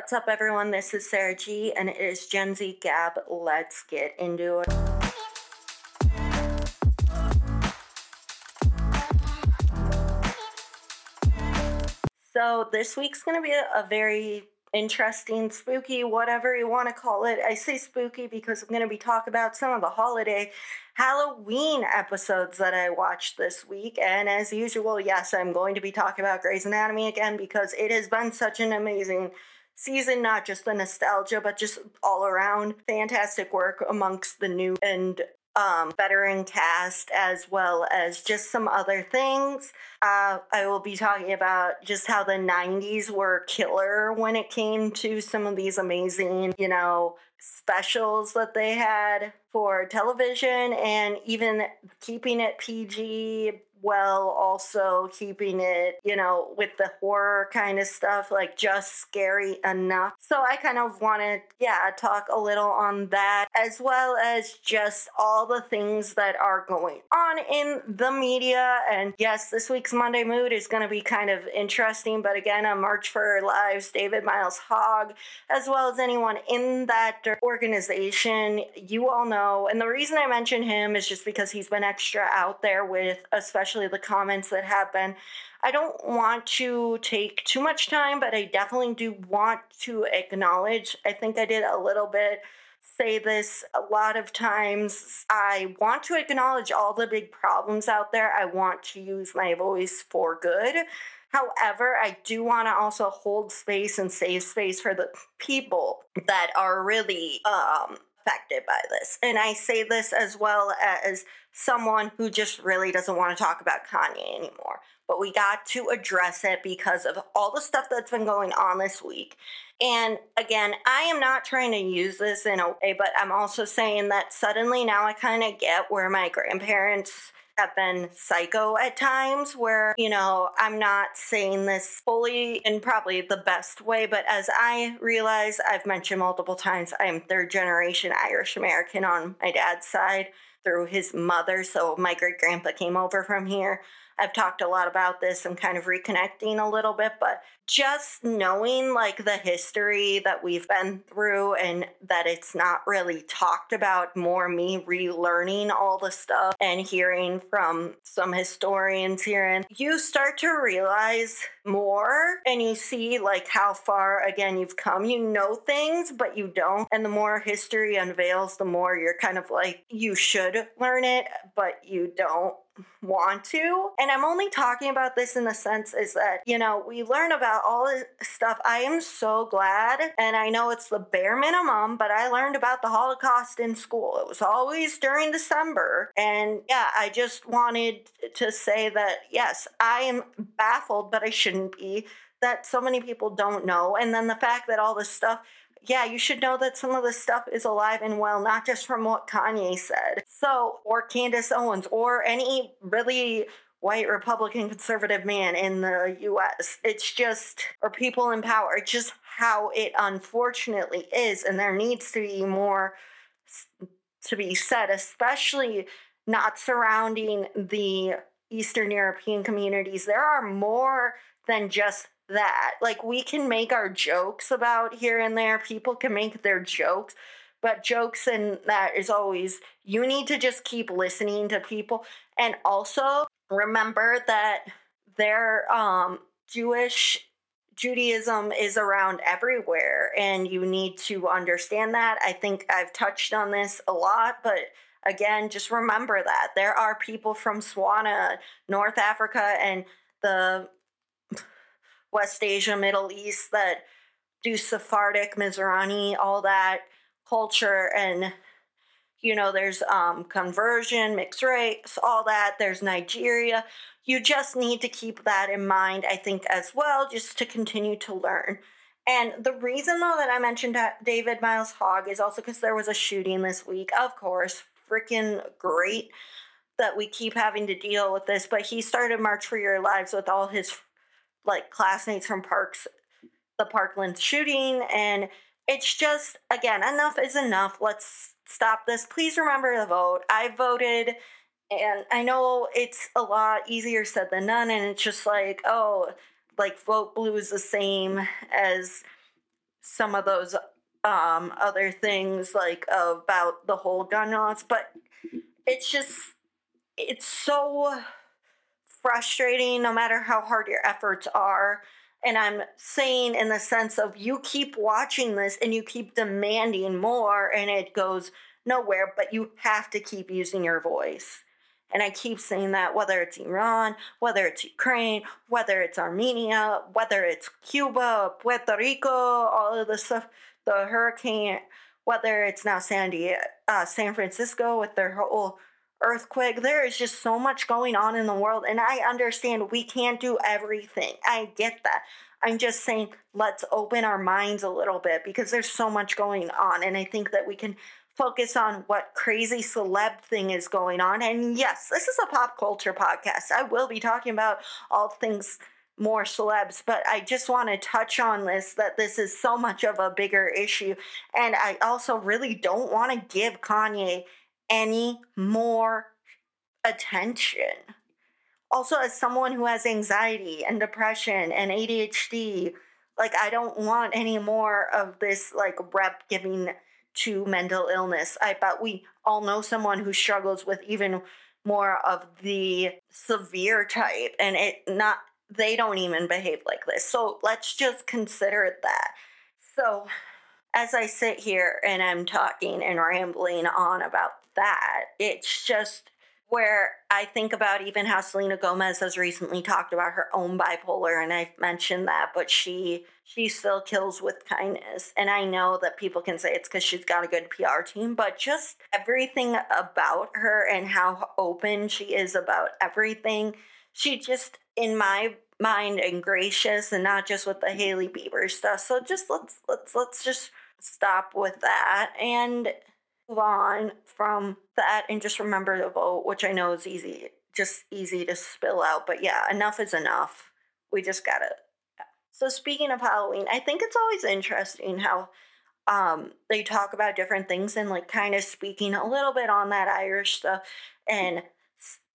What's up, everyone? This is Sara G, and it is Gen Z Gab. Let's get into it. So, this week's going to be a, very interesting, spooky, whatever you want to call it. I say spooky because I'm going to be talking about some of the holiday Halloween episodes that I watched this week. And as usual, yes, I'm going to be talking about Grey's Anatomy again because it has been such an amazing season, not just the nostalgia, but just all around fantastic work amongst the new and um, veteran cast as well as just some other things. Uh, I will be talking about just how the 90s were killer when it came to some of these amazing, you know, specials that they had for television and even keeping it PG well also keeping it, you know, with the horror kind of stuff, like just scary enough. So I kind of wanted, yeah, talk a little on that, as well as just all the things that are going on in the media. And yes, this week's Monday Mood is going to be kind of interesting, but again, on March for Lives, David Miles Hogg, as well as anyone in that organization, you all know. And the reason I mention him is just because he's been extra out there with, especially especially the comments that have been. I don't want to take too much time, but I definitely do want to acknowledge. I think I did a little bit say this a lot of times. I want to acknowledge all the big problems out there. I want to use my voice for good. However, I do want to also hold space and save space for the people that are really um, affected by this. And I say this as well as someone who just really doesn't want to talk about Kanye anymore. But we got to address it because of all the stuff that's been going on this week. And again, I am not trying to use this in a way, but I'm also saying that suddenly now I kind of get where my grandparents have been psycho at times where, you know, I'm not saying this fully in probably the best way, but as I realize, I've mentioned multiple times, I am third generation Irish American on my dad's side through his mother. So my great grandpa came over from here. I've talked a lot about this. I'm kind of reconnecting a little bit, but just knowing like the history that we've been through and that it's not really talked about, more me relearning all the stuff and hearing from some historians here, and you start to realize more and you see like how far again you've come. You know things, but you don't. And the more history unveils, the more you're kind of like, you should learn it, but you don't want to. And I'm only talking about this in the sense is that, you know, we learn about all this stuff. I am so glad, and I know it's the bare minimum, but I learned about the Holocaust in school. It was always during December. And yeah, I just wanted to say that, yes, I am baffled, but I shouldn't be, that so many people don't know. And then the fact that all this stuff, yeah, you should know that some of this stuff is alive and well, not just from what Kanye said. So, or Candace Owens, or any really white Republican conservative man in the US. It's just, or people in power. It's just how it unfortunately is. And there needs to be more to be said, especially not surrounding the Eastern European communities. There are more than just that. Like, we can make our jokes about here and there, people can make their jokes. But jokes and that is always, you need to just keep listening to people. And also, remember that their um, Jewish Judaism is around everywhere, and you need to understand that. I think I've touched on this a lot, but again, just remember that there are people from Swana, North Africa, and the West Asia, Middle East that do Sephardic, Mizrahi, all that culture, and you know, there's um, conversion, mixed race, all that. There's Nigeria. You just need to keep that in mind, I think, as well, just to continue to learn. And the reason, though, that I mentioned David Miles Hogg is also because there was a shooting this week. Of course, freaking great that we keep having to deal with this. But he started March for Your Lives with all his like classmates from Parks, the Parkland shooting, and it's just again enough is enough. Let's stop this. Please remember to vote. I voted, and I know it's a lot easier said than done, and it's just like, oh, like vote blue is the same as some of those um, other things like about the whole gun laws, but it's just it's so frustrating no matter how hard your efforts are. And I'm saying in the sense of you keep watching this and you keep demanding more and it goes nowhere, but you have to keep using your voice. And I keep saying that whether it's Iran, whether it's Ukraine, whether it's Armenia, whether it's Cuba, Puerto Rico, all of the stuff, the hurricane, whether it's now Sandy, uh, San Francisco with their whole earthquake. There is just so much going on in the world. And I understand we can't do everything. I get that. I'm just saying, let's open our minds a little bit because there's so much going on. And I think that we can focus on what crazy celeb thing is going on. And yes, this is a pop culture podcast. I will be talking about all things more celebs, but I just want to touch on this that this is so much of a bigger issue. And I also really don't want to give Kanye any more attention. Also, as someone who has anxiety and depression and ADHD, like I don't want any more of this like rep giving to mental illness. I bet we all know someone who struggles with even more of the severe type and it not they don't even behave like this. So let's just consider that. So as I sit here and I'm talking and rambling on about that, it's just where I think about even how Selena Gomez has recently talked about her own bipolar, and I've mentioned that, but she she still kills with kindness. And I know that people can say it's because she's got a good PR team, but just everything about her and how open she is about everything, she just in my mind and gracious and not just with the Hailey Bieber stuff. So just let's let's let's just stop with that and on from that and just remember to vote, which I know is easy, just easy to spill out. But yeah, enough is enough. We just gotta. So speaking of Halloween, I think it's always interesting how um, they talk about different things and like kind of speaking a little bit on that Irish stuff and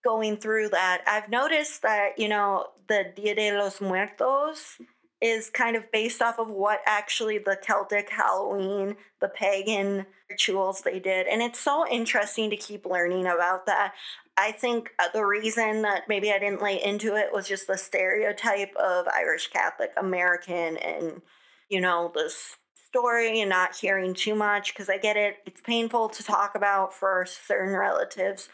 going through that. I've noticed that you know the Dia de los Muertos is kind of based off of what actually the Celtic Halloween, the pagan rituals they did. And it's so interesting to keep learning about that. I think uh, the reason that maybe I didn't lay into it was just the stereotype of Irish Catholic American and, you know, the story and not hearing too much because I get it. It's painful to talk about for certain relatives.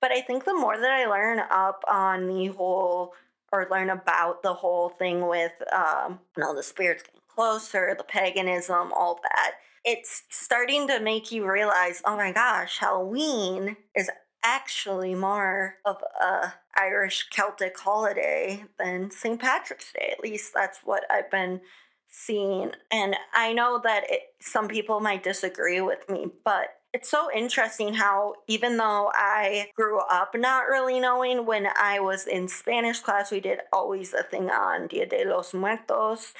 But I think the more that I learn up on the whole or learn about the whole thing with um, you know the spirits getting closer, the paganism, all that. It's starting to make you realize, oh my gosh, Halloween is actually more of a Irish Celtic holiday than St. Patrick's Day. At least that's what I've been seeing. And I know that it, some people might disagree with me, but it's so interesting how, even though I grew up not really knowing, when I was in Spanish class, we did always a thing on Dia de los Muertos.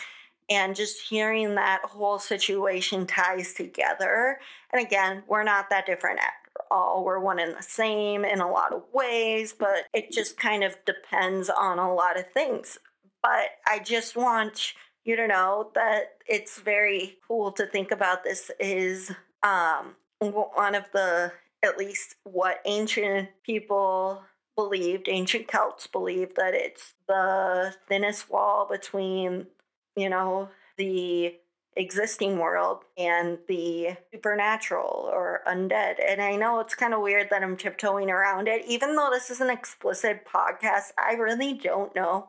And just hearing that whole situation ties together. And again, we're not that different after all. We're one and the same in a lot of ways, but it just kind of depends on a lot of things. But I just want you to know that it's very cool to think about this is um, one of the at least what ancient people believed ancient celts believed that it's the thinnest wall between you know the existing world and the supernatural or undead. And i know it's kind of weird that i'm tiptoeing around it even though this is an explicit podcast i really don't know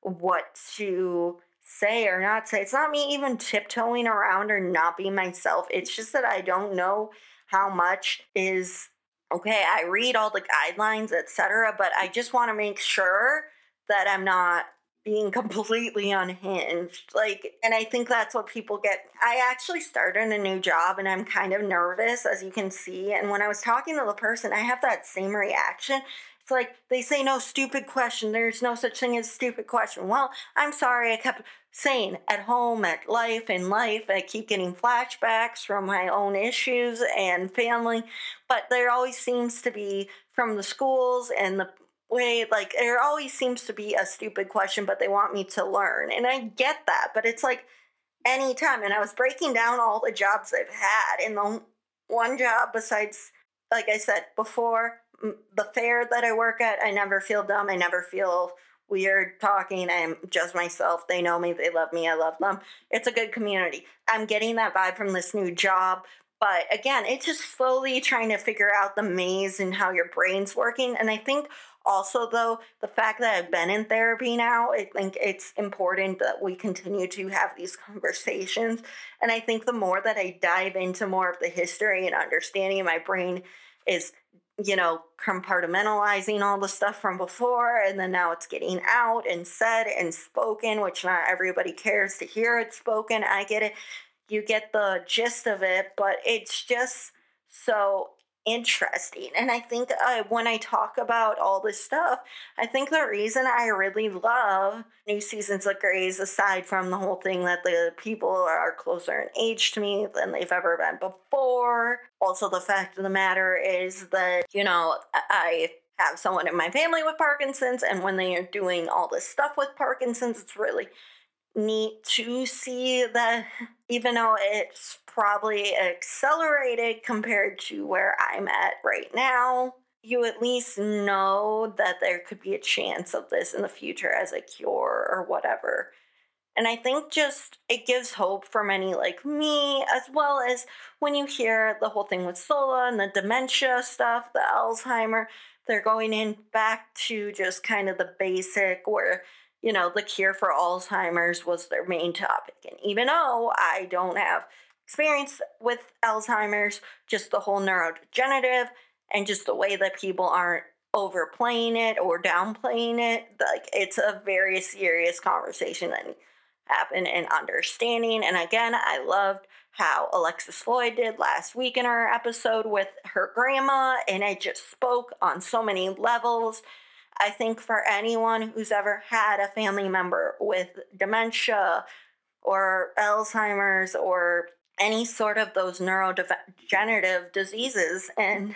what to say or not say. It's not me even tiptoeing around or not being myself. It's just that I don't know how much is okay. I read all the guidelines, etc., but I just want to make sure that I'm not being completely unhinged. Like, and I think that's what people get. I actually started a new job and I'm kind of nervous, as you can see. And when I was talking to the person, I have that same reaction. It's like they say no stupid question. There's no such thing as stupid question. Well, I'm sorry. I kept saying at home, at life, in life, I keep getting flashbacks from my own issues and family. But there always seems to be from the schools and the way, like, there always seems to be a stupid question, but they want me to learn. And I get that. But it's like, anytime. And I was breaking down all the jobs I've had. And the one job, besides, like I said before, the fair that I work at, I never feel dumb. I never feel weird talking. I'm just myself. They know me. They love me. I love them. It's a good community. I'm getting that vibe from this new job. But again, it's just slowly trying to figure out the maze and how your brain's working. And I think also, though, the fact that I've been in therapy now, I think it's important that we continue to have these conversations. And I think the more that I dive into more of the history and understanding, my brain is, you know, compartmentalizing all the stuff from before. And then now it's getting out and said and spoken, which not everybody cares to hear it spoken. I get it. You get the gist of it, but it's just so interesting. And I think uh, when I talk about all this stuff, I think the reason I really love new seasons of Grey's, aside from the whole thing that the people are closer in age to me than they've ever been before, also the fact of the matter is that, you know, I have someone in my family with Parkinson's, and when they are doing all this stuff with Parkinson's, it's really neat to see that even though it's probably accelerated compared to where I'm at right now, you at least know that there could be a chance of this in the future as a cure or whatever. And I think just it gives hope for many like me, as well as when you hear the whole thing with Zola and the dementia stuff, the Alzheimer, they're going in back to just kind of the basic where you know, the cure for Alzheimer's was their main topic. And even though I don't have experience with Alzheimer's, just the whole neurodegenerative and just the way that people aren't overplaying it or downplaying it, like it's a very serious conversation that happened and understanding. And again, I loved how Alexis Floyd did last week in our episode with her grandma, and it just spoke on so many levels I think for anyone who's ever had a family member with dementia or Alzheimer's or any sort of those neurodegenerative diseases. And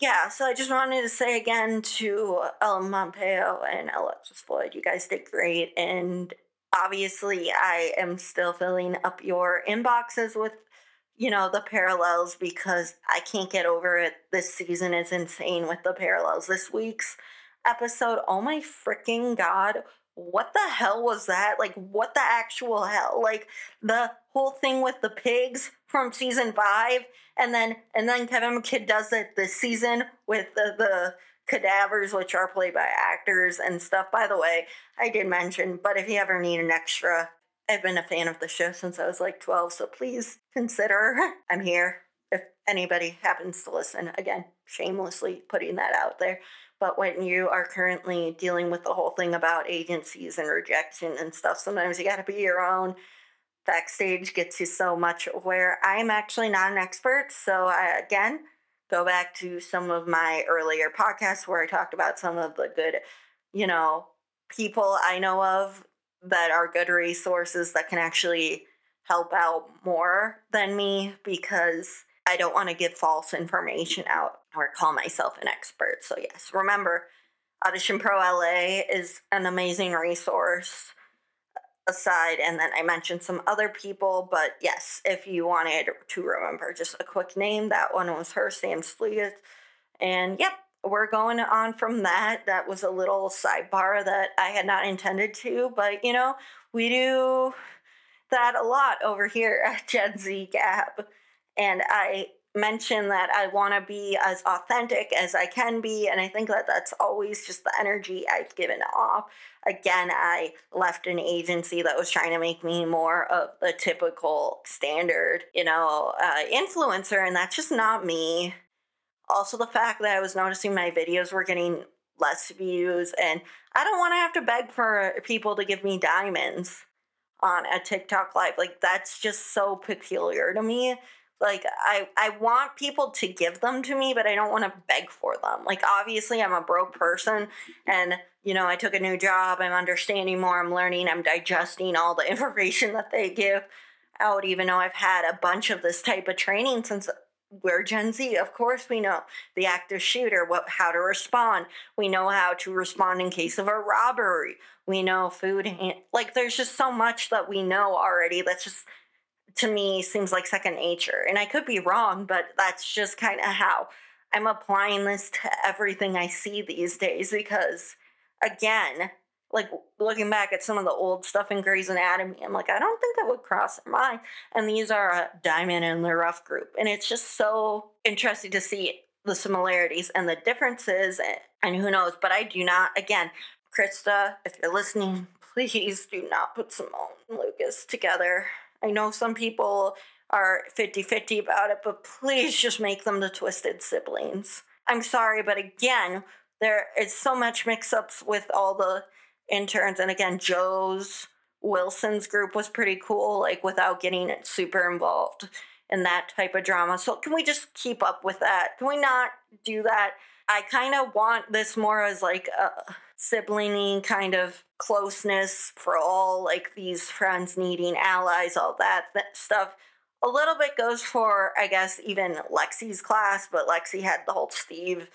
yeah, so I just wanted to say again to El Pompeo and Alexis Floyd, you guys did great. And obviously, I am still filling up your inboxes with you know, the parallels because I can't get over it. This season is insane with the parallels. This week's episode, oh my freaking god, what the hell was that? Like, what the actual hell? Like the whole thing with the pigs from season five, and then and then Kevin McKidd does it this season with the the cadavers, which are played by actors and stuff. By the way, I did mention, but if you ever need an extra I've been a fan of the show since I was like 12, so please consider I'm here if anybody happens to listen. Again, shamelessly putting that out there. But when you are currently dealing with the whole thing about agencies and rejection and stuff, sometimes you got to be your own. Backstage gets you so much where I'm actually not an expert. So, I, again, go back to some of my earlier podcasts where I talked about some of the good, you know, people I know of that are good resources that can actually help out more than me because I don't want to give false information out or call myself an expert. So, yes, remember, Audition Pro LA is an amazing resource aside and then i mentioned some other people but yes if you wanted to remember just a quick name that one was her sam Sliet. and yep we're going on from that. That was a little sidebar that I had not intended to, but you know, we do that a lot over here at Gen Z Gab. And I mentioned that I want to be as authentic as I can be. And I think that that's always just the energy I've given off. Again, I left an agency that was trying to make me more of the typical standard, you know, uh, influencer, and that's just not me also the fact that I was noticing my videos were getting less views and I don't want to have to beg for people to give me diamonds on a TikTok live. Like that's just so peculiar to me. Like I I want people to give them to me, but I don't want to beg for them. Like obviously I'm a broke person and you know, I took a new job, I'm understanding more, I'm learning, I'm digesting all the information that they give out even though I've had a bunch of this type of training since we're Gen Z. Of course, we know the active shooter, what, how to respond. We know how to respond in case of a robbery. We know food. Like, there's just so much that we know already. That's just, to me, seems like second nature. And I could be wrong, but that's just kind of how I'm applying this to everything I see these days because, again, like looking back at some of the old stuff in Grey's Anatomy, I'm like, I don't think that would cross their mind. And these are a diamond in the rough group. And it's just so interesting to see the similarities and the differences. And who knows, but I do not, again, Krista, if you're listening, please do not put Simone and Lucas together. I know some people are 50 50 about it, but please just make them the twisted siblings. I'm sorry, but again, there is so much mix ups with all the interns. And again, Jo's Wilson's group was pretty cool, like without getting super involved in that type of drama. So, can we just keep up with that? Can we not do that? I kind of want this more as like a sibling kind of closeness for all like these friends needing allies, all that, that stuff. A little bit goes for, I guess, even Lexie's class, but Lexie had the whole Steve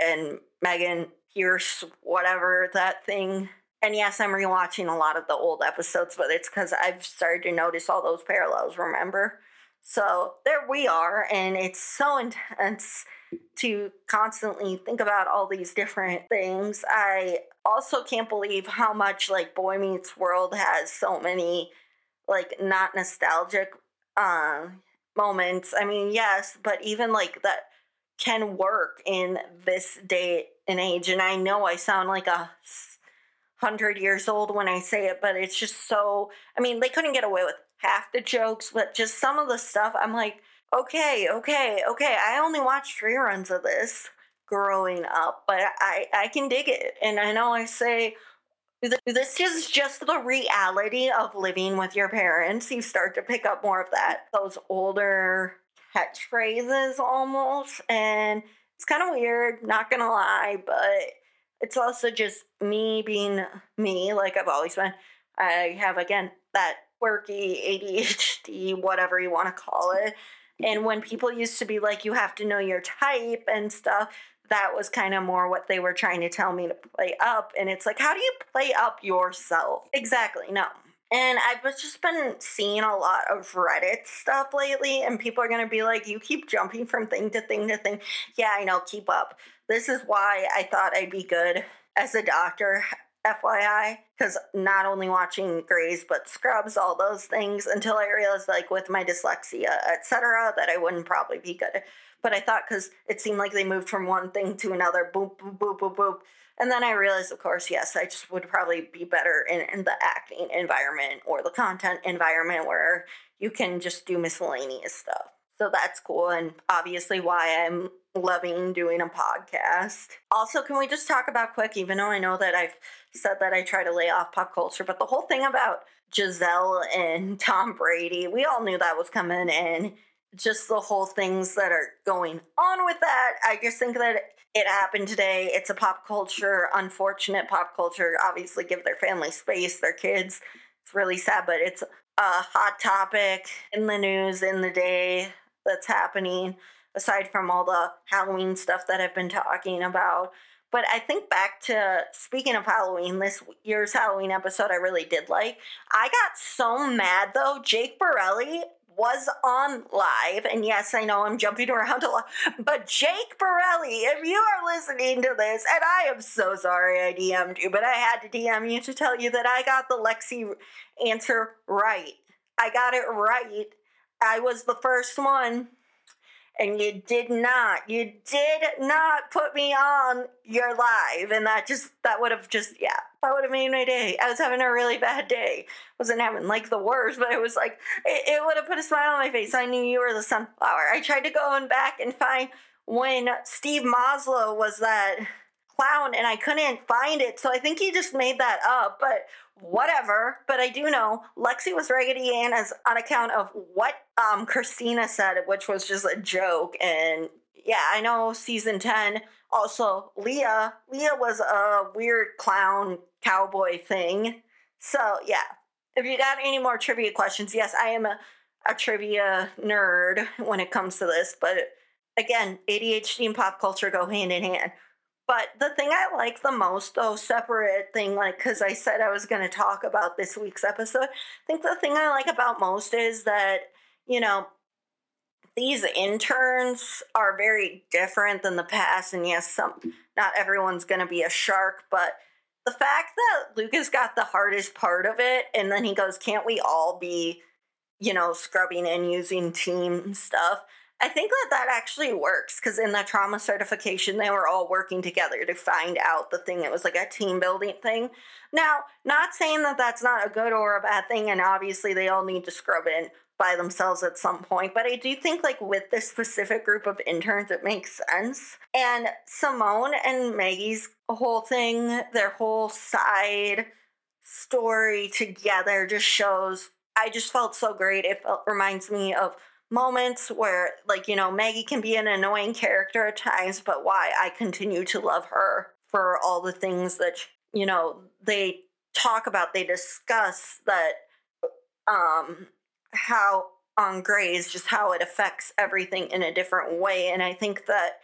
and Megan Pierce, whatever that thing and yes, I'm rewatching a lot of the old episodes, but it's because I've started to notice all those parallels, remember? So there we are, and it's so intense to constantly think about all these different things. I also can't believe how much like Boy Meets World has so many like not nostalgic uh, moments. I mean, yes, but even like that can work in this day and age. And I know I sound like a hundred years old when I say it, but it's just so. I mean, they couldn't get away with half the jokes, but just some of the stuff. I'm like, okay, okay, okay. I only watched reruns of this growing up, but I I can dig it, and I know I say. This is just the reality of living with your parents. You start to pick up more of that, those older catchphrases almost. And it's kind of weird, not gonna lie, but it's also just me being me, like I've always been. I have, again, that quirky ADHD, whatever you want to call it. And when people used to be like, you have to know your type and stuff, that was kind of more what they were trying to tell me to play up. And it's like, how do you play up yourself? Exactly, no. And I've just been seeing a lot of Reddit stuff lately, and people are to be like, you keep jumping from thing to thing to thing. Yeah, I know, keep up. This is why I thought I'd be good as a doctor, FYI, because not only watching Grey's, but Scrubs, all those things, until I realized, like, with my dyslexia, etc., that I wouldn't probably be good. But I thought because it seemed like they moved from one thing to another, boop, boop, boop, boop, boop. And then I realized, of course, yes, I just would probably be better in, in the acting environment or the content environment where you can just do miscellaneous stuff. So that's cool, and obviously why I'm loving doing a podcast. Also, can we just talk about quick, even though I know that I've said that I try to lay off pop culture, but the whole thing about Gisele and Tom Brady, we all knew that was coming, and just the whole things that are going on with that. I just think that it happened today. It's a pop culture, unfortunate pop culture. Obviously, give their family space, their kids. It's really sad, but it's a hot topic in the news in the day that's happening aside from all the Halloween stuff that I've been talking about. But I think back to speaking of Halloween, this year's Halloween episode I really did like. I got so mad though. Jake Borelli was on live, and yes, I know I'm jumping around a lot, but Jake Borelli, if you are listening to this, and I am so sorry I DM'd you, but I had to DM you to tell you that I got the Lexie answer right. I got it right I was the first one. And you did not, you did not put me on your live. And that just, that would have just, yeah, that would have made my day. I was having a really bad day. Wasn't having like the worst, but it was like, it, it would have put a smile on my face. I knew you were the sunflower. I tried to go and back and find when Steve Mostow was that clown and I couldn't find it. So I think he just made that up, but whatever. But I do know Lexie was Raggedy Ann as on account of what um Cristina said, which was just a joke. And yeah, I know season 10 also Leah. Leah was a weird clown cowboy thing. So yeah. If you got any more trivia questions, yes, I am a a trivia nerd when it comes to this, but again, ADHD and pop culture go hand in hand. But the thing I like the most, though, separate thing, like, because I said I was going to talk about this week's episode, I think the thing I like about most is that, you know, these interns are very different than the past. And yes, some, not everyone's going to be a shark, but the fact that Lucas got the hardest part of it, and then he goes, Can't we all be, you know, scrubbing and using team stuff? I think that that actually works because in the trauma certification, they were all working together to find out the thing. It was like a team building thing. Now, not saying that that's not a good or a bad thing, and obviously they all need to scrub in by themselves at some point, but I do think like with this specific group of interns, it makes sense. And Simone and Maggie's whole thing, their whole side story together just shows. I just felt so great. It felt, reminds me of moments where like you know maggie can be an annoying character at times but why? I continue to love her for all the things that you know they talk about they discuss that um how on Grey's just how it affects everything in a different way. And i think that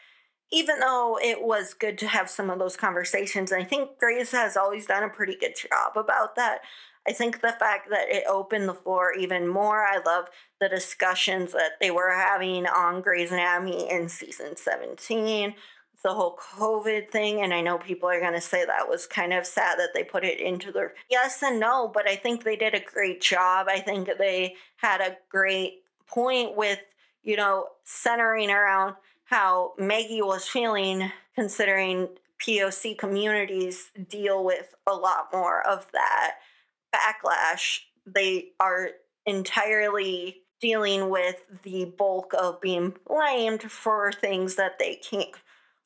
even though it was good to have some of those conversations i think Grey's has always done a pretty good job about that I think the fact that it opened the floor even more, I love the discussions that they were having on Grey's Anatomy in season 17, the whole COVID thing. And I know people are going to say that was kind of sad that they put it into the yes and no, but I think they did a great job. I think they had a great point with, you know, centering around how Maggie was feeling considering POC communities deal with a lot more of that backlash, they are entirely dealing with the bulk of being blamed for things that they can't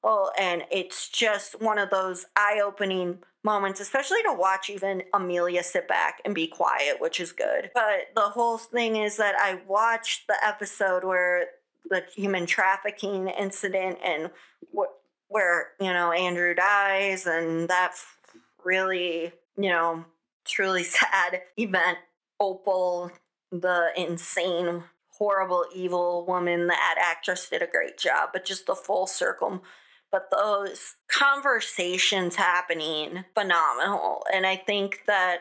well and it's just one of those eye-opening moments especially to watch even amelia sit back and be quiet which is good. But the whole thing is that i watched the episode where the human trafficking incident and wh- where you know andrew dies and that really you know truly sad event. Opal, the insane, horrible, evil woman, that actress did a great job, but just the full circle. But those conversations happening, phenomenal. And I think that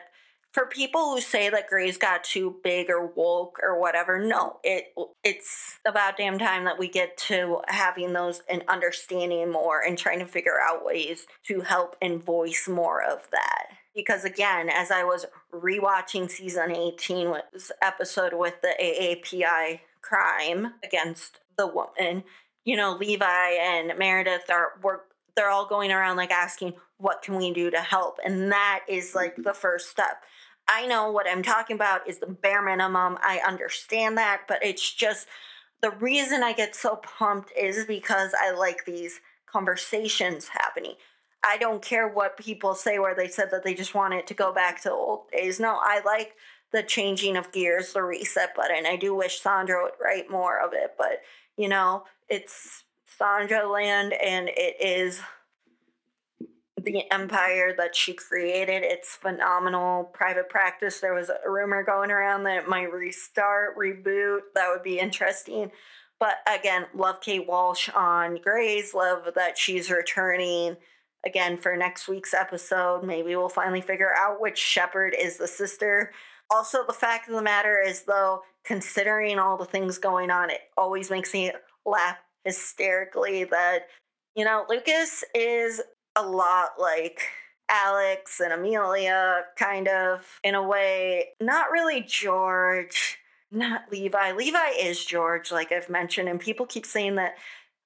for people who say that Grey's got too big or woke or whatever, no, it it's about damn time that we get to having those and understanding more and trying to figure out ways to help and voice more of that because again, as I was rewatching season 18 was episode with the AAPI crime against the woman, you know, Levi and Meredith are work they're all going around like asking what can we do to help and that is like the first step. I know what I'm talking about is the bare minimum. I understand that, but it's just the reason I get so pumped is because I like these conversations happening. I don't care what people say where they said that they just want it to go back to old days. No, I like the changing of gears, the reset button. I do wish Shonda would write more of it, but you know, it's Shondaland and it is the empire that she created. It's phenomenal. Private practice. There was a rumor going around that it might restart, reboot. That would be interesting. But again, love Kate Walsh on Grey's. Love that she's returning again for next week's episode. Maybe we'll finally figure out which Shepherd is the sister. Also, the fact of the matter is, though, considering all the things going on, it always makes me laugh hysterically that, you know, Lucas is a lot like Alex and Amelia, kind of, in a way, not really George. Not Levi. Levi is George, like I've mentioned, and people keep saying that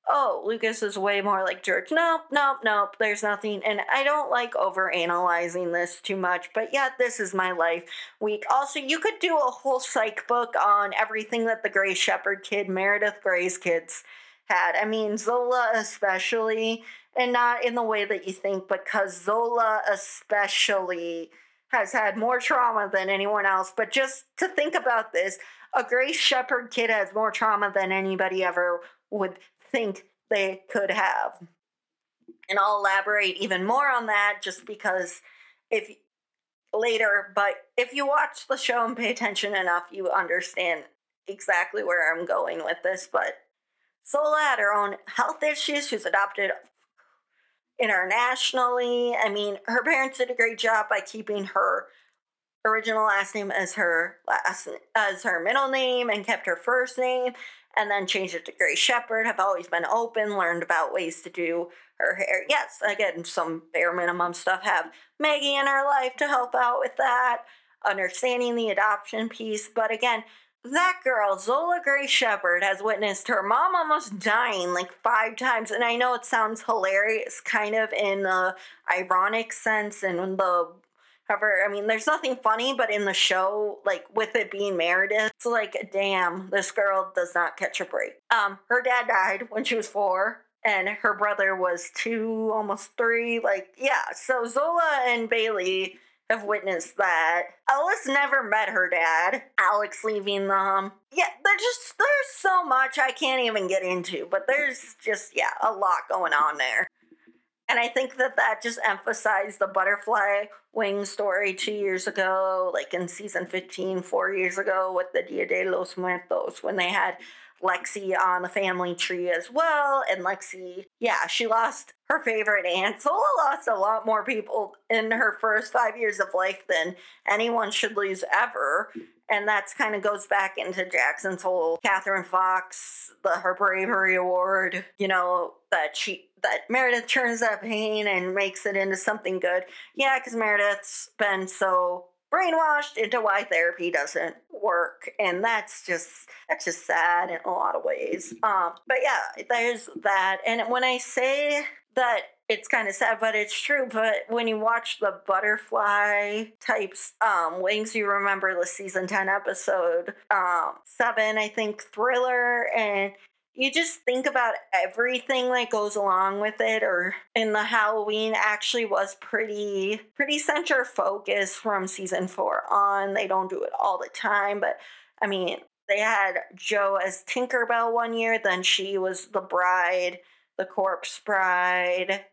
oh, Lucas is way more like George. Nope, nope, nope, there's nothing. And I don't like over analyzing this too much, but yeah, this is my life week. Also, you could do a whole psych book on everything that the Grey Shepherd kid, Meredith Grey's kids, had. I mean, Zola especially, and not in the way that you think, because Zola especially has had more trauma than anyone else. But just to think about this, a Grey Shepherd kid has more trauma than anybody ever would think they could have. And I'll elaborate even more on that just because if later, but if you watch the show and pay attention enough, you understand exactly where I'm going with this, but Zola had her own health issues. Was adopted internationally. I mean, her parents did a great job by keeping her original last name as her last as her middle name and kept her first name and then changed it to Grey Shepherd. Have always been open, learned about ways to do her hair. Yes, again, some bare minimum stuff. Have Maggie in her life to help out with that, understanding the adoption piece. But again, that girl, Zola Grey Shepherd, has witnessed her mom almost dying like five times. And I know it sounds hilarious, kind of in the ironic sense and the However, I mean, there's nothing funny, but in the show, like with it being Meredith, it's like, damn, this girl does not catch a break. Um, her dad died when she was four, and her brother was two, almost three. Like, yeah. So Zola and Bailey have witnessed that. Ellis never met her dad. Alex leaving them. Yeah, there's just there's so much I can't even get into, but there's just yeah, a lot going on there. And I think that that just emphasized the butterfly wing story two years ago, like in season 15, four years ago, with the Dia de los Muertos, when they had Lexie on the family tree as well. And Lexie, yeah, she lost her favorite aunt. Zola lost a lot more people in her first five years of life than anyone should lose ever. And that's kind of goes back into Jackson's whole Catherine Fox, the her bravery award, you know, that she that Meredith turns that pain and makes it into something good. Yeah, because Meredith's been so brainwashed into why therapy doesn't work. And that's just that's just sad in a lot of ways. Um but yeah there's that. And when i say that it's kind of sad but it's true but when you watch the butterfly types um wings you remember the season 10 episode um 7 i think thriller and you just think about everything that goes along with it or in the halloween actually was pretty pretty center focus from season four on. They don't do it all the time but i mean they had jo as tinkerbell one year then she was the bride the corpse bride.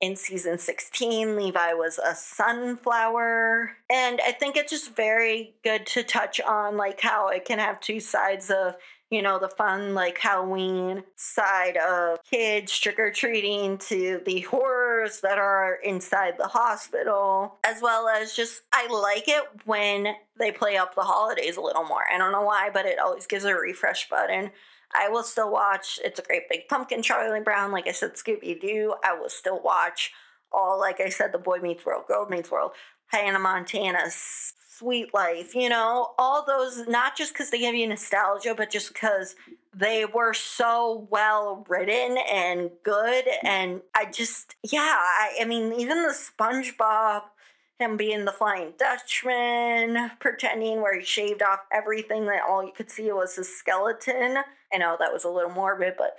In season 16 levi was a sunflower. And i think it's just very good to touch on like how it can have two sides of you know, the fun, like Halloween side of kids trick or treating to the horrors that are inside the hospital, as well as just, I like it when they play up the holidays a little more. I don't know why, but it always gives a refresh button. I will still watch It's a Great Big Pumpkin, Charlie Brown, like I said, Scooby Doo. I will still watch all, like I said, The Boy Meets World, Girl Meets World, Hannah Montana's Suite Life, you know, all those, not just because they give you nostalgia, but just because they were so well written and good. And I just, yeah, I, I mean, even the SpongeBob, him being the Flying Dutchman, pretending where he shaved off everything that all you could see was his skeleton. I know that was a little morbid, but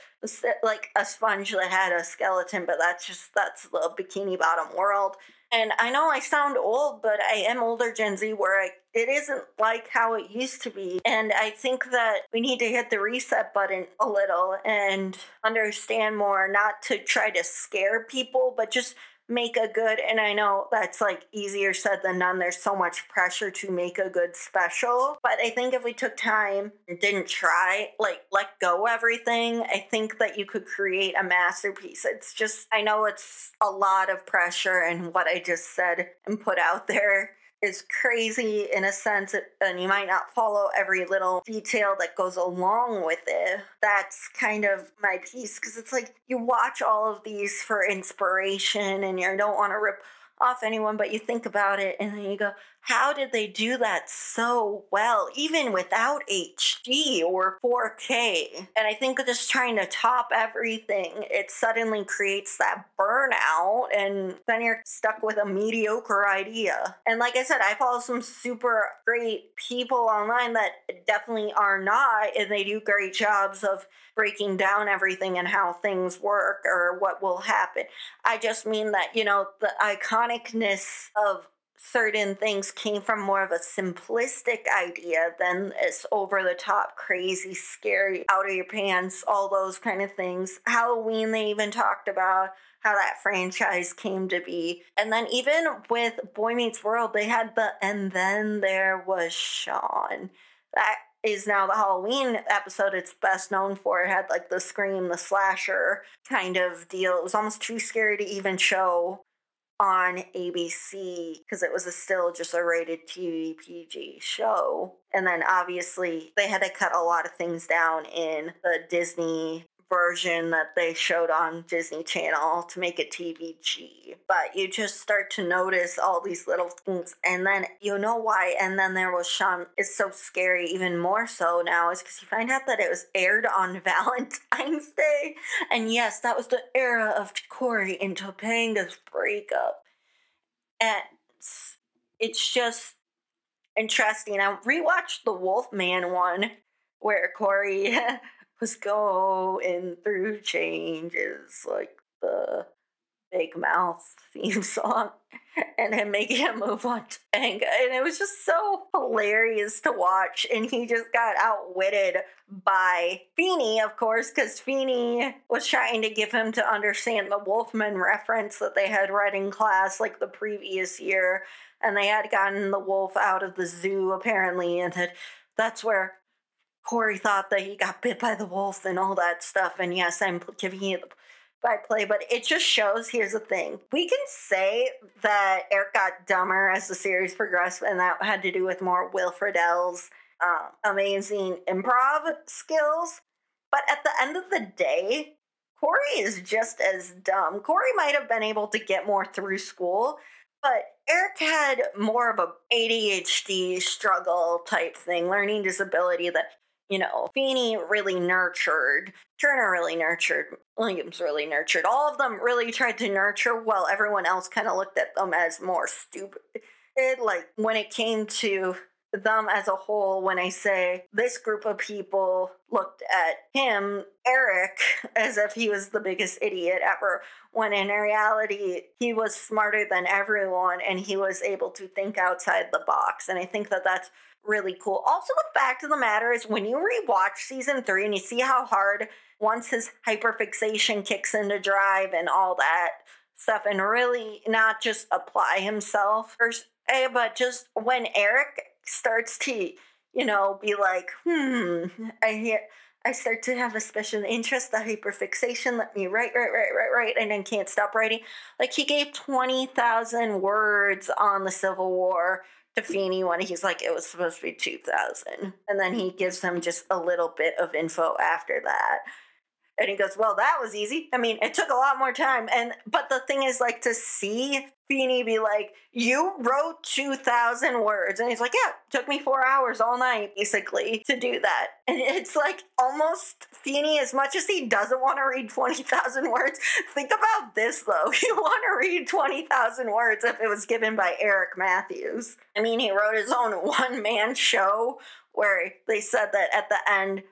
like a sponge that had a skeleton, but that's just, that's the bikini bottom world. And I know I sound old, but I am older Gen Z where I, it isn't like how it used to be. And I think that we need to hit the reset button a little and understand more, not to try to scare people, but just make a good and i know that's like easier said than done. There's so much pressure to make a good special but i think if we took time and didn't try like let go everything i think that you could create a masterpiece. It's just i know it's a lot of pressure and what i just said and put out there is crazy in a sense, and you might not follow every little detail that goes along with it. That's kind of my piece because it's like you watch all of these for inspiration and you don't want to rip off anyone, but you think about it and then you go, how did they do that so well, even without HD or 4K? And I think just trying to top everything, it suddenly creates that burnout, and then you're stuck with a mediocre idea. And like I said, I follow some super great people online that definitely are not, and they do great jobs of breaking down everything and how things work or what will happen. I just mean that, you know, the iconicness of certain things came from more of a simplistic idea than this over the top, crazy, scary, out of your pants, all those kind of things. Halloween, they even talked about how that franchise came to be. And then even with Boy Meets World, they had the and then there was Sean. That is now the Halloween episode it's best known for. It had like the scream, the slasher kind of deal. It was almost too scary to even show on ABC because it was still just a rated TV PG show. And then obviously they had to cut a lot of things down in the Disney version that they showed on Disney Channel to make it TVG. But you just start to notice all these little things, and then you know why. And then there was Shawn. It's so scary, even more so now, is because you find out that it was aired on Valentine's Day. And yes, that was the era of Cory and Topanga's breakup. And it's just interesting. I rewatched the Wolfman one where Cory was going through changes like the Big Mouth theme song and him making him move on to Topanga. And it was just so hilarious to watch. And he just got outwitted by Feeny, of course, because Feeny was trying to give him to understand the Wolfman reference that they had read in class like the previous year. And they had gotten the wolf out of the zoo apparently, and that that's where Cory thought that he got bit by the wolf and all that stuff. And yes, I'm giving you the by play, but it just shows here's the thing. We can say that Eric got dumber as the series progressed, and that had to do with more Will Friedle's uh, amazing improv skills. But at the end of the day, Cory is just as dumb. Cory might have been able to get more through school, but Eric had more of a ADHD struggle type thing, learning disability that you know, Feeny really nurtured, Turner really nurtured, Williams really nurtured. All of them really tried to nurture while everyone else kind of looked at them as more stupid. It, like, when it came to them as a whole, when I say this group of people looked at him, Eric, as if he was the biggest idiot ever, when in reality, he was smarter than everyone and he was able to think outside the box. And I think that that's really cool. Also, the fact of the matter is, when you rewatch season three and you see how hard once his hyperfixation kicks into drive and all that stuff, and really not just apply himself, but just when Eric starts to, you know, be like, hmm, I hear. I start to have a special interest, the hyperfixation, let me write, write, write, write, write, and then can't stop writing. Like he gave 20,000 words on the Civil War to Feeny when he's like, it was supposed to be 2000. And then he gives them just a little bit of info after that. And he goes, Well, that was easy. I mean, it took a lot more time. And, but the thing is, like, to see Feeny be like, You wrote 2,000 words. And he's like, Yeah, took me four hours all night, basically, to do that. And it's like almost Feeny, as much as he doesn't want to read 20,000 words, think about this though. You want to read 20,000 words if it was given by Eric Matthews. I mean, he wrote his own one man show where they said that at the end,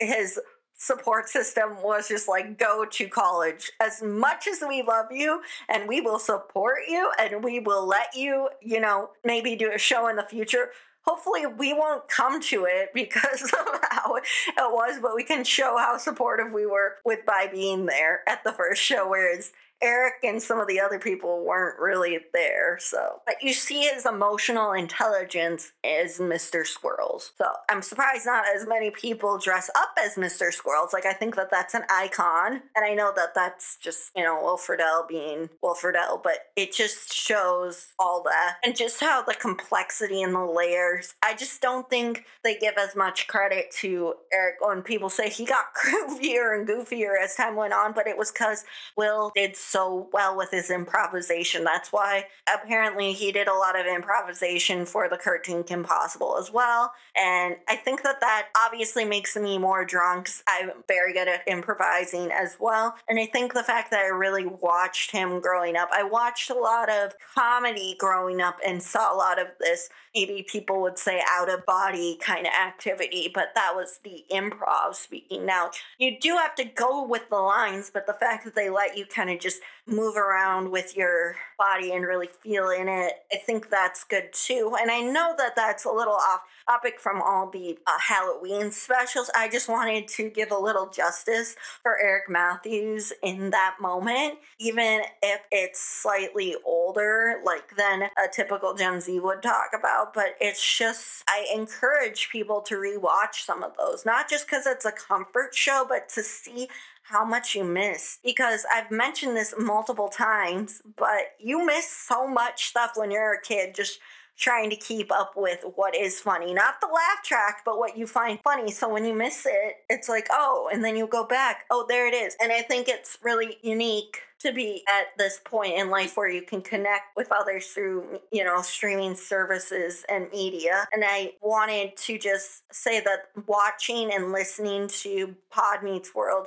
his support system was just like go to college. As much as we love you and we will support you and we will let you you know maybe do a show in the future hopefully we won't come to it because of how it was but we can show how supportive we were with by being there at the first show whereas Eric and some of the other people weren't really there. So, but you see his emotional intelligence as Mr. Squirrels. So, I'm surprised not as many people dress up as Mr. Squirrels. Like, I think that that's an icon. And I know that that's just, you know, Will Friedle being Will Friedle, but it just shows all that and just how the complexity and the layers. I just don't think they give as much credit to Eric when people say he got groovier and goofier as time went on, but it was because Will did well with his improvisation. That's why apparently he did a lot of improvisation for the Cartoon Kim Possible as well. And I think that that obviously makes me more because I'm very good at improvising as well. And I think the fact that I really watched him growing up, I watched a lot of comedy growing up and saw a lot of this, maybe people would say out of body kind of activity, but that was the improv speaking. Now, you do have to go with the lines, but the fact that they let you kind of just move around with your body and really feel in it. I think that's good too. And I know that that's a little off topic from all the uh, Halloween specials. I just wanted to give a little justice for Eric Matthews in that moment, even if it's slightly older, like than a typical Gen Z would talk about. But it's just, I encourage people to rewatch some of those, not just because it's a comfort show, but to see how much you miss because I've mentioned this multiple times, but you miss so much stuff when you're a kid just trying to keep up with what is funny. Not the laugh track, but what you find funny. So when you miss it, it's like, oh, and then you go back, oh, there it is. And I think it's really unique to be at this point in life where you can connect with others through, you know, streaming services and media. And I wanted to just say that watching and listening to Pod Meets World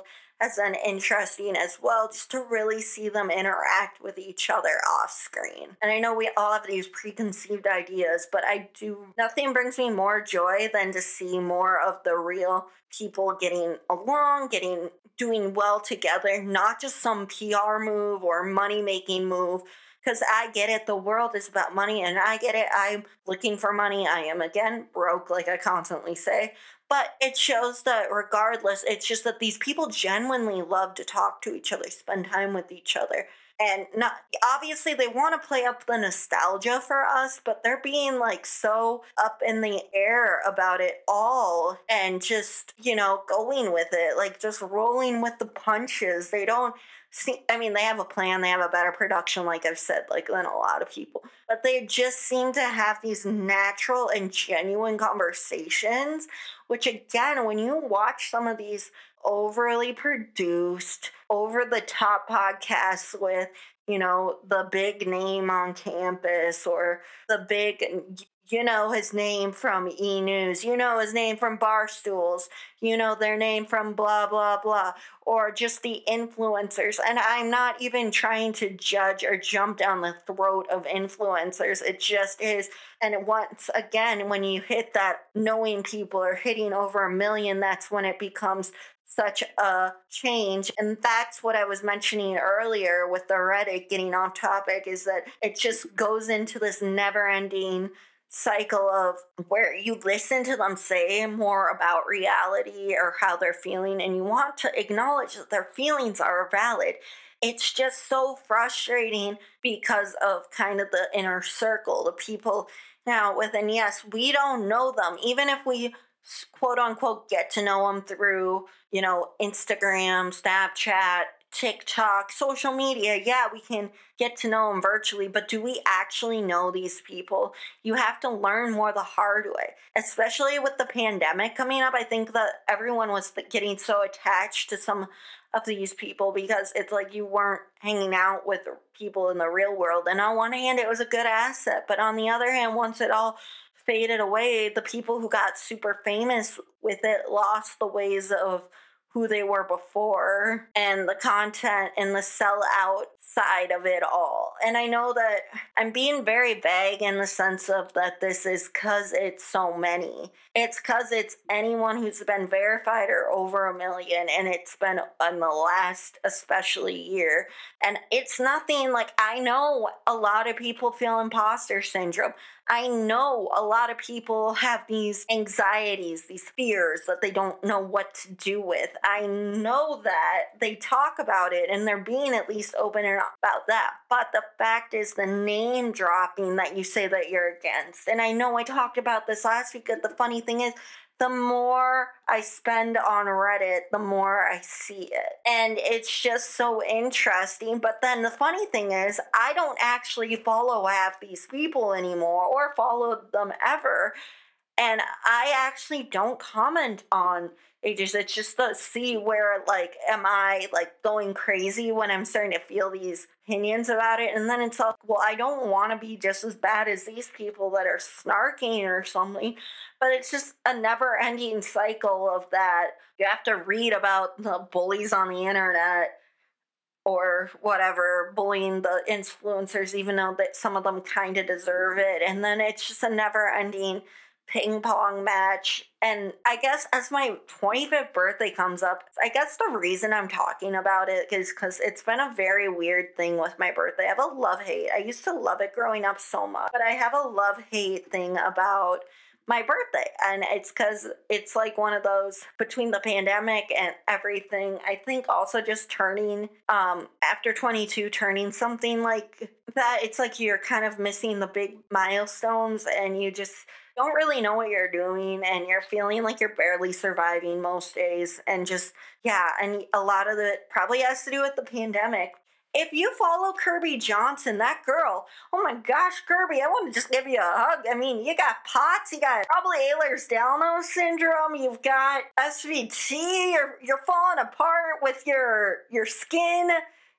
been interesting as well, just to really see them interact with each other off screen. And I know we all have these preconceived ideas, but I do, nothing brings me more joy than to see more of the real people getting along, getting, doing well together, not just some PR move or money making move because I get it. The world is about money, and I get it. I'm looking for money. I am again broke, like I constantly say. But it shows that regardless, it's just that these people genuinely love to talk to each other, spend time with each other. And not obviously they want to play up the nostalgia for us, but they're being like so up in the air about it all and just, you know, going with it, like just rolling with the punches. They don't see I mean, they have a plan, they have a better production, like I've said, like than a lot of people. But they just seem to have these natural and genuine conversations, which again, when you watch some of these overly produced, over the top podcasts with, you know, the big name on campus or the big you know his name from E News, you know his name from Barstools, you know their name from blah, blah, blah, or just the influencers. And I'm not even trying to judge or jump down the throat of influencers. It just is. And once again, when you hit that knowing people are hitting over a million, that's when it becomes such a change. And that's what I was mentioning earlier with the Reddit getting off topic is that it just goes into this never ending cycle of where you listen to them say more about reality or how they're feeling and you want to acknowledge that their feelings are valid. It's just so frustrating because of kind of the inner circle, the people now within. Yes, we don't know them, even if we quote unquote get to know them through, you know, Instagram, Snapchat, TikTok, social media, yeah, we can get to know them virtually, but do we actually know these people? You have to learn more the hard way, especially with the pandemic coming up. I think that everyone was getting so attached to some of these people because it's like you weren't hanging out with people in the real world. And on one hand, it was a good asset, but on the other hand, once it all faded away, the people who got super famous with it lost the ways of who they were before and the content and the sellout side of it all. And I know that I'm being very vague in the sense of that this is because it's so many. It's because it's anyone who's been verified or over a million, and it's been in the last, especially year. And it's nothing like I know a lot of people feel imposter syndrome. I know a lot of people have these anxieties, these fears that they don't know what to do with. I know that they talk about it and they're being at least open about that. But the fact is, the name dropping that you say that you're against. And I know I talked about this last week. But The funny thing is, the more I spend on Reddit, the more I see it. And it's just so interesting. But then the funny thing is, I don't actually follow half these people anymore or follow them ever. And I actually don't comment on ages. It's just to see where, like, am I like going crazy when I'm starting to feel these opinions about it? And then it's like, well, I don't want to be just as bad as these people that are snarking or something. But it's just a never ending cycle of that. You have to read about the bullies on the internet or whatever bullying the influencers even though that some of them kind of deserve it and then it's just a never ending ping pong match. And I guess as my 25th birthday comes up, I guess the reason I'm talking about it is because it's been a very weird thing with my birthday. I have a love hate. I used to love it growing up so much, but I have a love hate thing about my birthday and it's because it's like one of those between the pandemic and everything i think also just turning um after 22 turning something like that it's like you're kind of missing the big milestones and you just don't really know what you're doing and you're feeling like you're barely surviving most days and just yeah and a lot of it probably has to do with the pandemic if you follow Kirby Johnson, that girl, oh my gosh, Kirby, I want to just give you a hug. I mean, you got POTS, you got probably Ehlers-Danlos syndrome, you've got SVT, you're, you're falling apart with your your skin,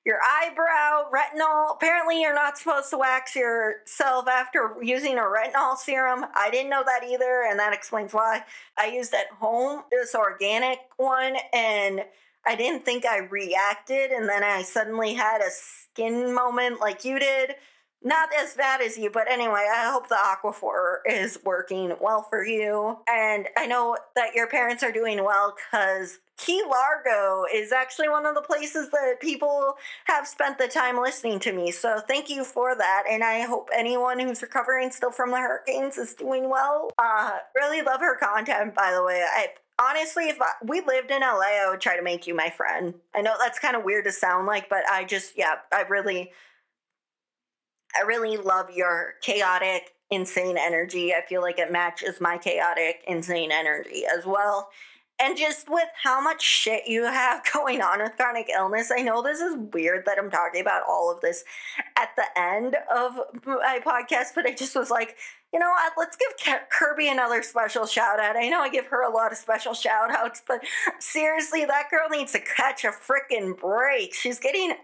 your eyebrow, retinol. Apparently, you're not supposed to wax yourself after using a retinol serum. I didn't know that either, and that explains why. I used at home this organic one, and I didn't think I reacted, and then I suddenly had a skin moment like you did. Not as bad as you, but anyway, I hope the Aquaphor is working well for you. And I know that your parents are doing well because Key Largo is actually one of the places that people have spent the time listening to me. So thank you for that. And I hope anyone who's recovering still from the hurricanes is doing well. Uh, really love her content, by the way. I honestly, if I, we lived in LA, I would try to make you my friend. I know that's kind of weird to sound like, but I just, yeah, I really, I really love your chaotic, insane energy. I feel like it matches my chaotic, insane energy as well. And just with how much shit you have going on with chronic illness, I know this is weird that I'm talking about all of this at the end of my podcast, but I just was like, you know what? Let's give Kirby another special shout out. I know I give her a lot of special shout outs, but seriously, that girl needs to catch a freaking break. She's getting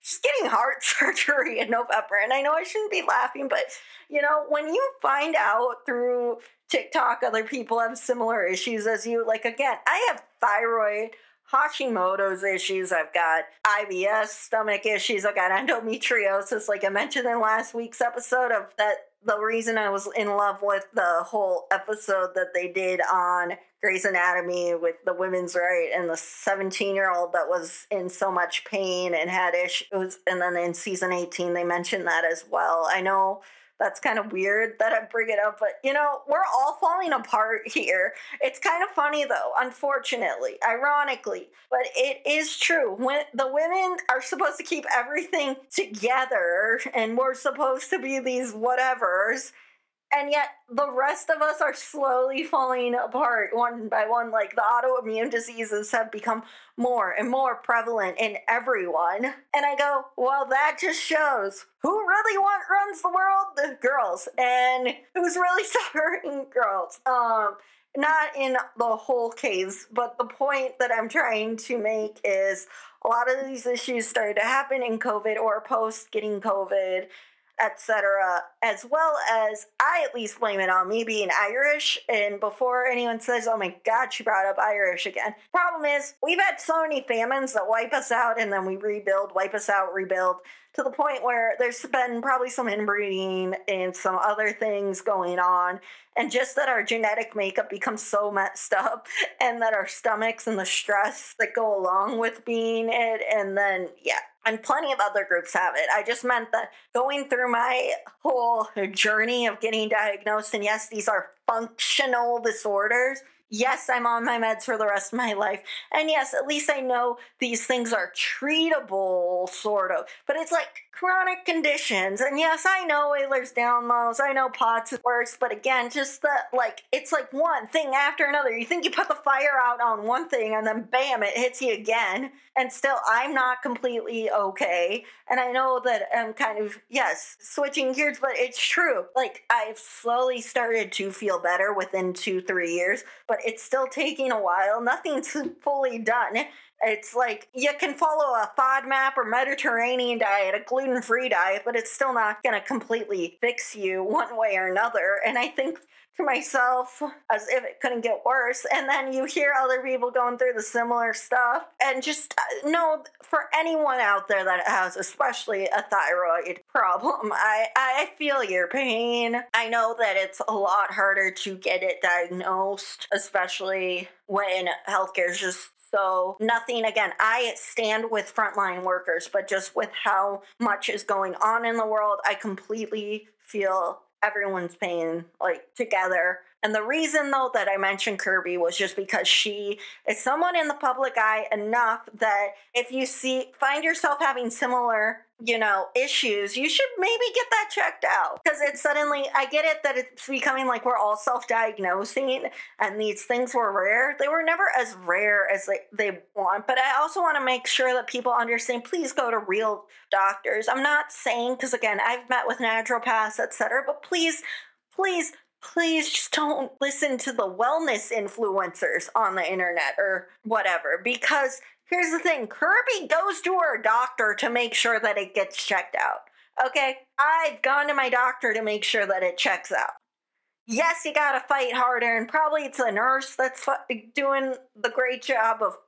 she's getting heart surgery in November. And I know I shouldn't be laughing, but you know, when you find out through TikTok other people have similar issues as you, like again, I have thyroid. Hashimoto's issues. I've got IBS, stomach issues. I've got endometriosis, like I mentioned in last week's episode of that the reason I was in love with the whole episode that they did on Grey's Anatomy with the women's right and the 17 year old that was in so much pain and had issues. And then in season 18, they mentioned that as well. I know that's kind of weird that I bring it up, but you know, we're all falling apart here. It's kind of funny though, unfortunately, ironically, but it is true. When the women are supposed to keep everything together and we're supposed to be these whatevers and yet the rest of us are slowly falling apart one by one like the autoimmune diseases have become more and more prevalent in everyone. And i go well that just shows who really want runs the world? The girls. And who's really suffering girls? Um not in the whole case but the point that i'm trying to make is a lot of these issues started to happen in covid or post getting covid etc. As well as I at least blame it on me being Irish. And before anyone says, oh my God, she brought up Irish again. Problem is, we've had so many famines that wipe us out and then we rebuild, wipe us out, rebuild to the point where there's been probably some inbreeding and some other things going on. And just that our genetic makeup becomes so messed up, and that our stomachs and the stress that go along with being it, and then, yeah, and plenty of other groups have it. I just meant that going through my whole journey of getting diagnosed, and yes, these are functional disorders yes, I'm on my meds for the rest of my life. And yes, at least I know these things are treatable, sort of. But it's like chronic conditions. And yes, I know Ehlers-Danlos, I know POTS works, but again, just the like, it's like one thing after another. You think you put the fire out on one thing and then bam, it hits you again. And still, I'm not completely okay. And I know that I'm kind of, yes, switching gears, but it's true. Like, I've slowly started to feel better within two, three years, but it's still taking a while. Nothing's fully done. It's like you can follow a FODMAP or Mediterranean diet, a gluten free diet, but it's still not going to completely fix you one way or another. And I think to myself as if it couldn't get worse. And then you hear other people going through the similar stuff. And just uh, know for anyone out there that has, especially a thyroid problem, I, I feel your pain. I know that it's a lot harder to get it diagnosed, especially when healthcare is just so, nothing again, I stand with frontline workers, but just with how much is going on in the world, I completely feel everyone's pain like together. And the reason though that I mentioned Kirby was just because she is someone in the public eye enough that if you see find yourself having similar, you know, issues, you should maybe get that checked out. Because it's suddenly I get it that it's becoming like we're all self-diagnosing and these things were rare. They were never as rare as they, they want. But I also want to make sure that people understand please go to real doctors. I'm not saying because again, I've met with naturopaths, etc. But please, please please just don't listen to the wellness influencers on the internet or whatever because here's the thing Kirby goes to her doctor to make sure that it gets checked out. Okay? I've gone to my doctor to make sure that it checks out. Yes, you gotta fight harder, and probably it's a nurse that's doing the great job of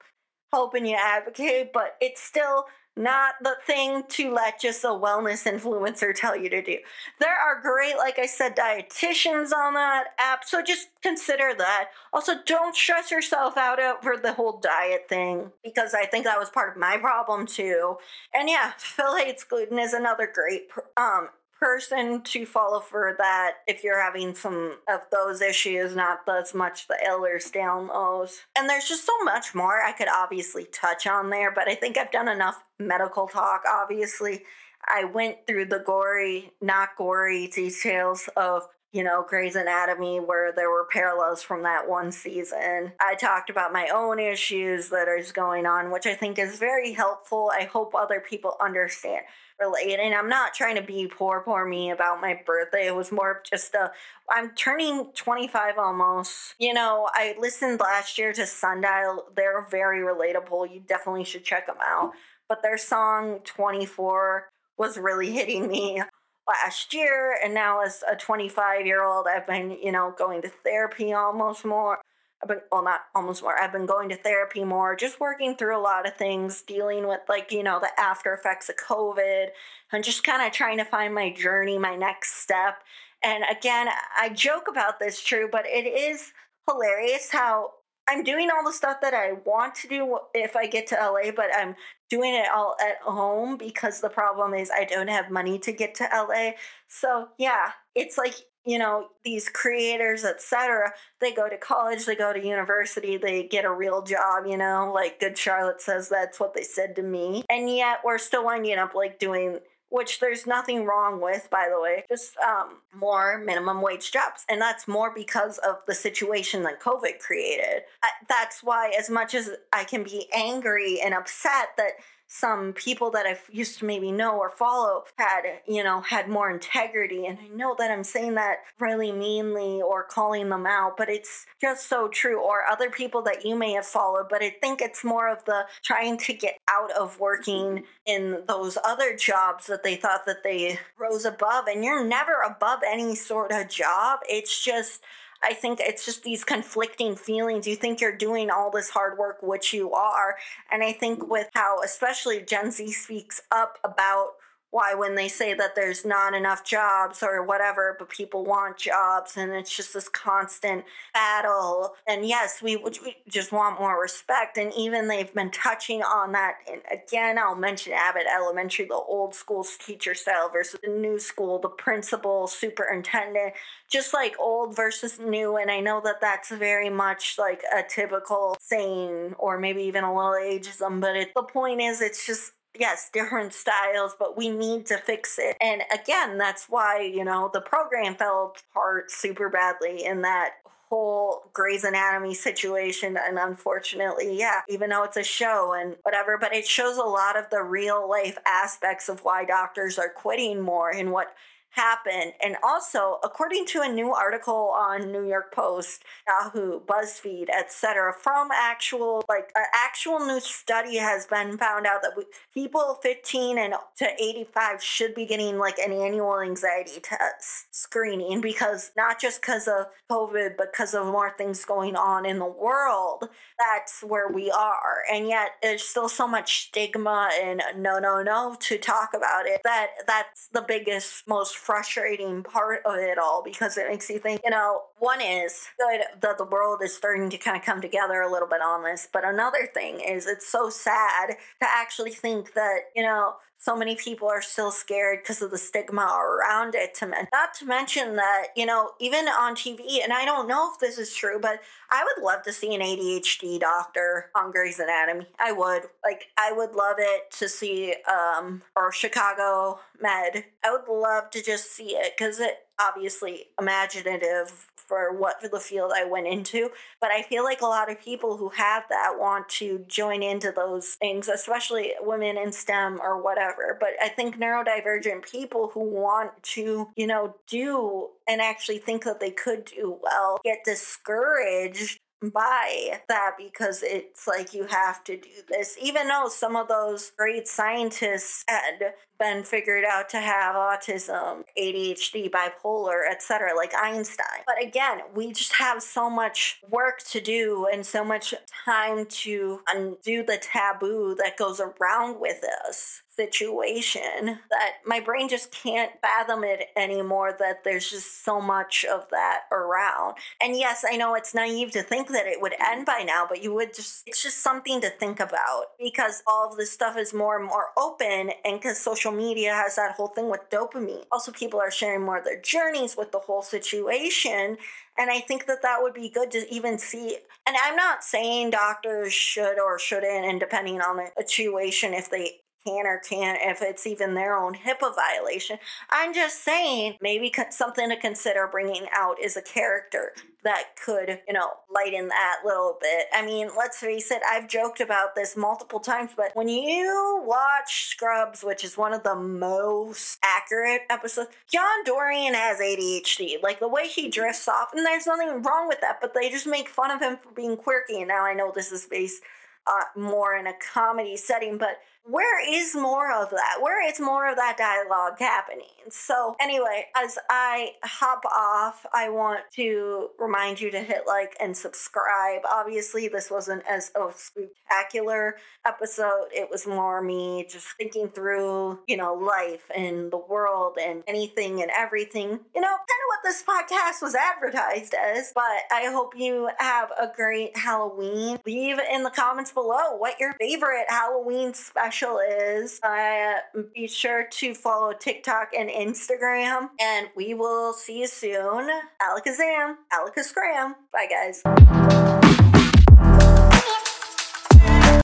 helping you advocate, but it's still not the thing to let just a wellness influencer tell you to do. There are great, like I said, dietitians on that app, so just consider that. Also, don't stress yourself out over the whole diet thing because I think that was part of my problem too. And yeah, Phil hates gluten is another great um person to follow for that if you're having some of those issues, not as much the Ehlers Danlos. And there's just so much more I could obviously touch on there, but I think I've done enough medical talk, obviously. I went through the gory, not gory details of you know, Grey's Anatomy, where there were parallels from that one season. I talked about my own issues that is going on, which I think is very helpful. I hope other people understand relating. I'm not trying to be poor, poor me about my birthday. It was more just a, I'm turning 25 almost. You know, I listened last year to Sundial. They're very relatable. You definitely should check them out. But their song 24 was really hitting me last year. And now, as a 25 year old, I've been, you know, going to therapy almost more. I've been, well, not almost more. I've been going to therapy more, just working through a lot of things, dealing with like, you know, the after effects of COVID and just kind of trying to find my journey, my next step. And again, I joke about this, true, but it is hilarious how I'm doing all the stuff that I want to do if I get to LA, but I'm doing it all at home because the problem is I don't have money to get to LA. So, yeah, it's like you know these creators etc they go to college they go to university they get a real job you know? Like good charlotte says that's what they said to me. And yet we're still winding up like doing which there's nothing wrong with by the way just um, more minimum wage jobs. And that's more because of the situation that covid created. I, that's why as much as i can be angry and upset that some people that I used to maybe know or follow had, you know, had more integrity. And I know that I'm saying that really meanly or calling them out, but it's just so true. Or other people that you may have followed, but I think it's more of the trying to get out of working mm-hmm. in those other jobs that they thought that they rose above. And you're never above any sort of job. It's just, I think it's just these conflicting feelings. You think you're doing all this hard work, which you are. And I think with how, especially Gen Z speaks up about why when they say that there's not enough jobs or whatever but people want jobs and it's just this constant battle. And yes we, we just want more respect and even they've been touching on that. And again i'll mention abbott elementary the old school teacher style versus the new school the principal superintendent just like old versus new. And i know that that's very much like a typical saying or maybe even a little ageism but it, the point is it's just yes, different styles, but we need to fix it. And again, that's why, you know, the program fell apart super badly in that whole Grey's Anatomy situation. And unfortunately, yeah, even though it's a show and whatever, but it shows a lot of the real life aspects of why doctors are quitting more and what happen. And also, according to a new article on New York Post, Yahoo, BuzzFeed, etc., from actual like an actual new study has been found out that we, people 15 and to 85 should be getting like an annual anxiety test screening because not just because of COVID, but because of more things going on in the world. That's where we are, and yet there's still so much stigma and no, no, no to talk about it. That that's the biggest, most frustrating part of it all because it makes you think, you know, one is good that the world is starting to kind of come together a little bit on this, but another thing is it's so sad to actually think that, you know, so many people are still scared because of the stigma around it to men- not to mention that you know even on tv and i don't know if this is true but i would love to see an adhd doctor on grey's anatomy. I would. Like i would love it to see um or chicago med. I would love to just see it because it obviously imaginative for what for the field I went into. But I feel like a lot of people who have that want to join into those things, especially women in STEM or whatever. But I think neurodivergent people who want to, you know, do and actually think that they could do well get discouraged by that because it's like you have to do this even though some of those great scientists had been figured out to have autism adhd bipolar etc like einstein but again we just have so much work to do and so much time to undo the taboo that goes around with this situation that my brain just can't fathom it anymore that there's just so much of that around. And yes, I know it's naive to think that it would end by now, but you would just, it's just something to think about because all of this stuff is more and more open and because social media has that whole thing with dopamine. Also, people are sharing more of their journeys with the whole situation. And I think that that would be good to even see. And I'm not saying doctors should or shouldn't, and depending on the situation, if they can or can't if it's even their own HIPAA violation. I'm just saying maybe something to consider bringing out is a character that could, you know, lighten that little bit. I mean, let's face it, I've joked about this multiple times, but when you watch Scrubs, which is one of the most accurate episodes, John Dorian has ADHD. Like the way he drifts off, and there's nothing wrong with that, but they just make fun of him for being quirky. And now I know this is based uh, more in a comedy setting, but where is more of that? Where is more of that dialogue happening? So, anyway, as I hop off, I want to remind you to hit like and subscribe. Obviously, this wasn't as a spectacular episode, it was more me just thinking through, you know, life and the world and anything and everything, you know, kind of what this podcast was advertised as. But I hope you have a great Halloween. Leave in the comments below what your favorite Halloween special special is. Uh, be sure to follow TikTok and Instagram, and we will see you soon. Alakazam, Alakascram. Bye, guys.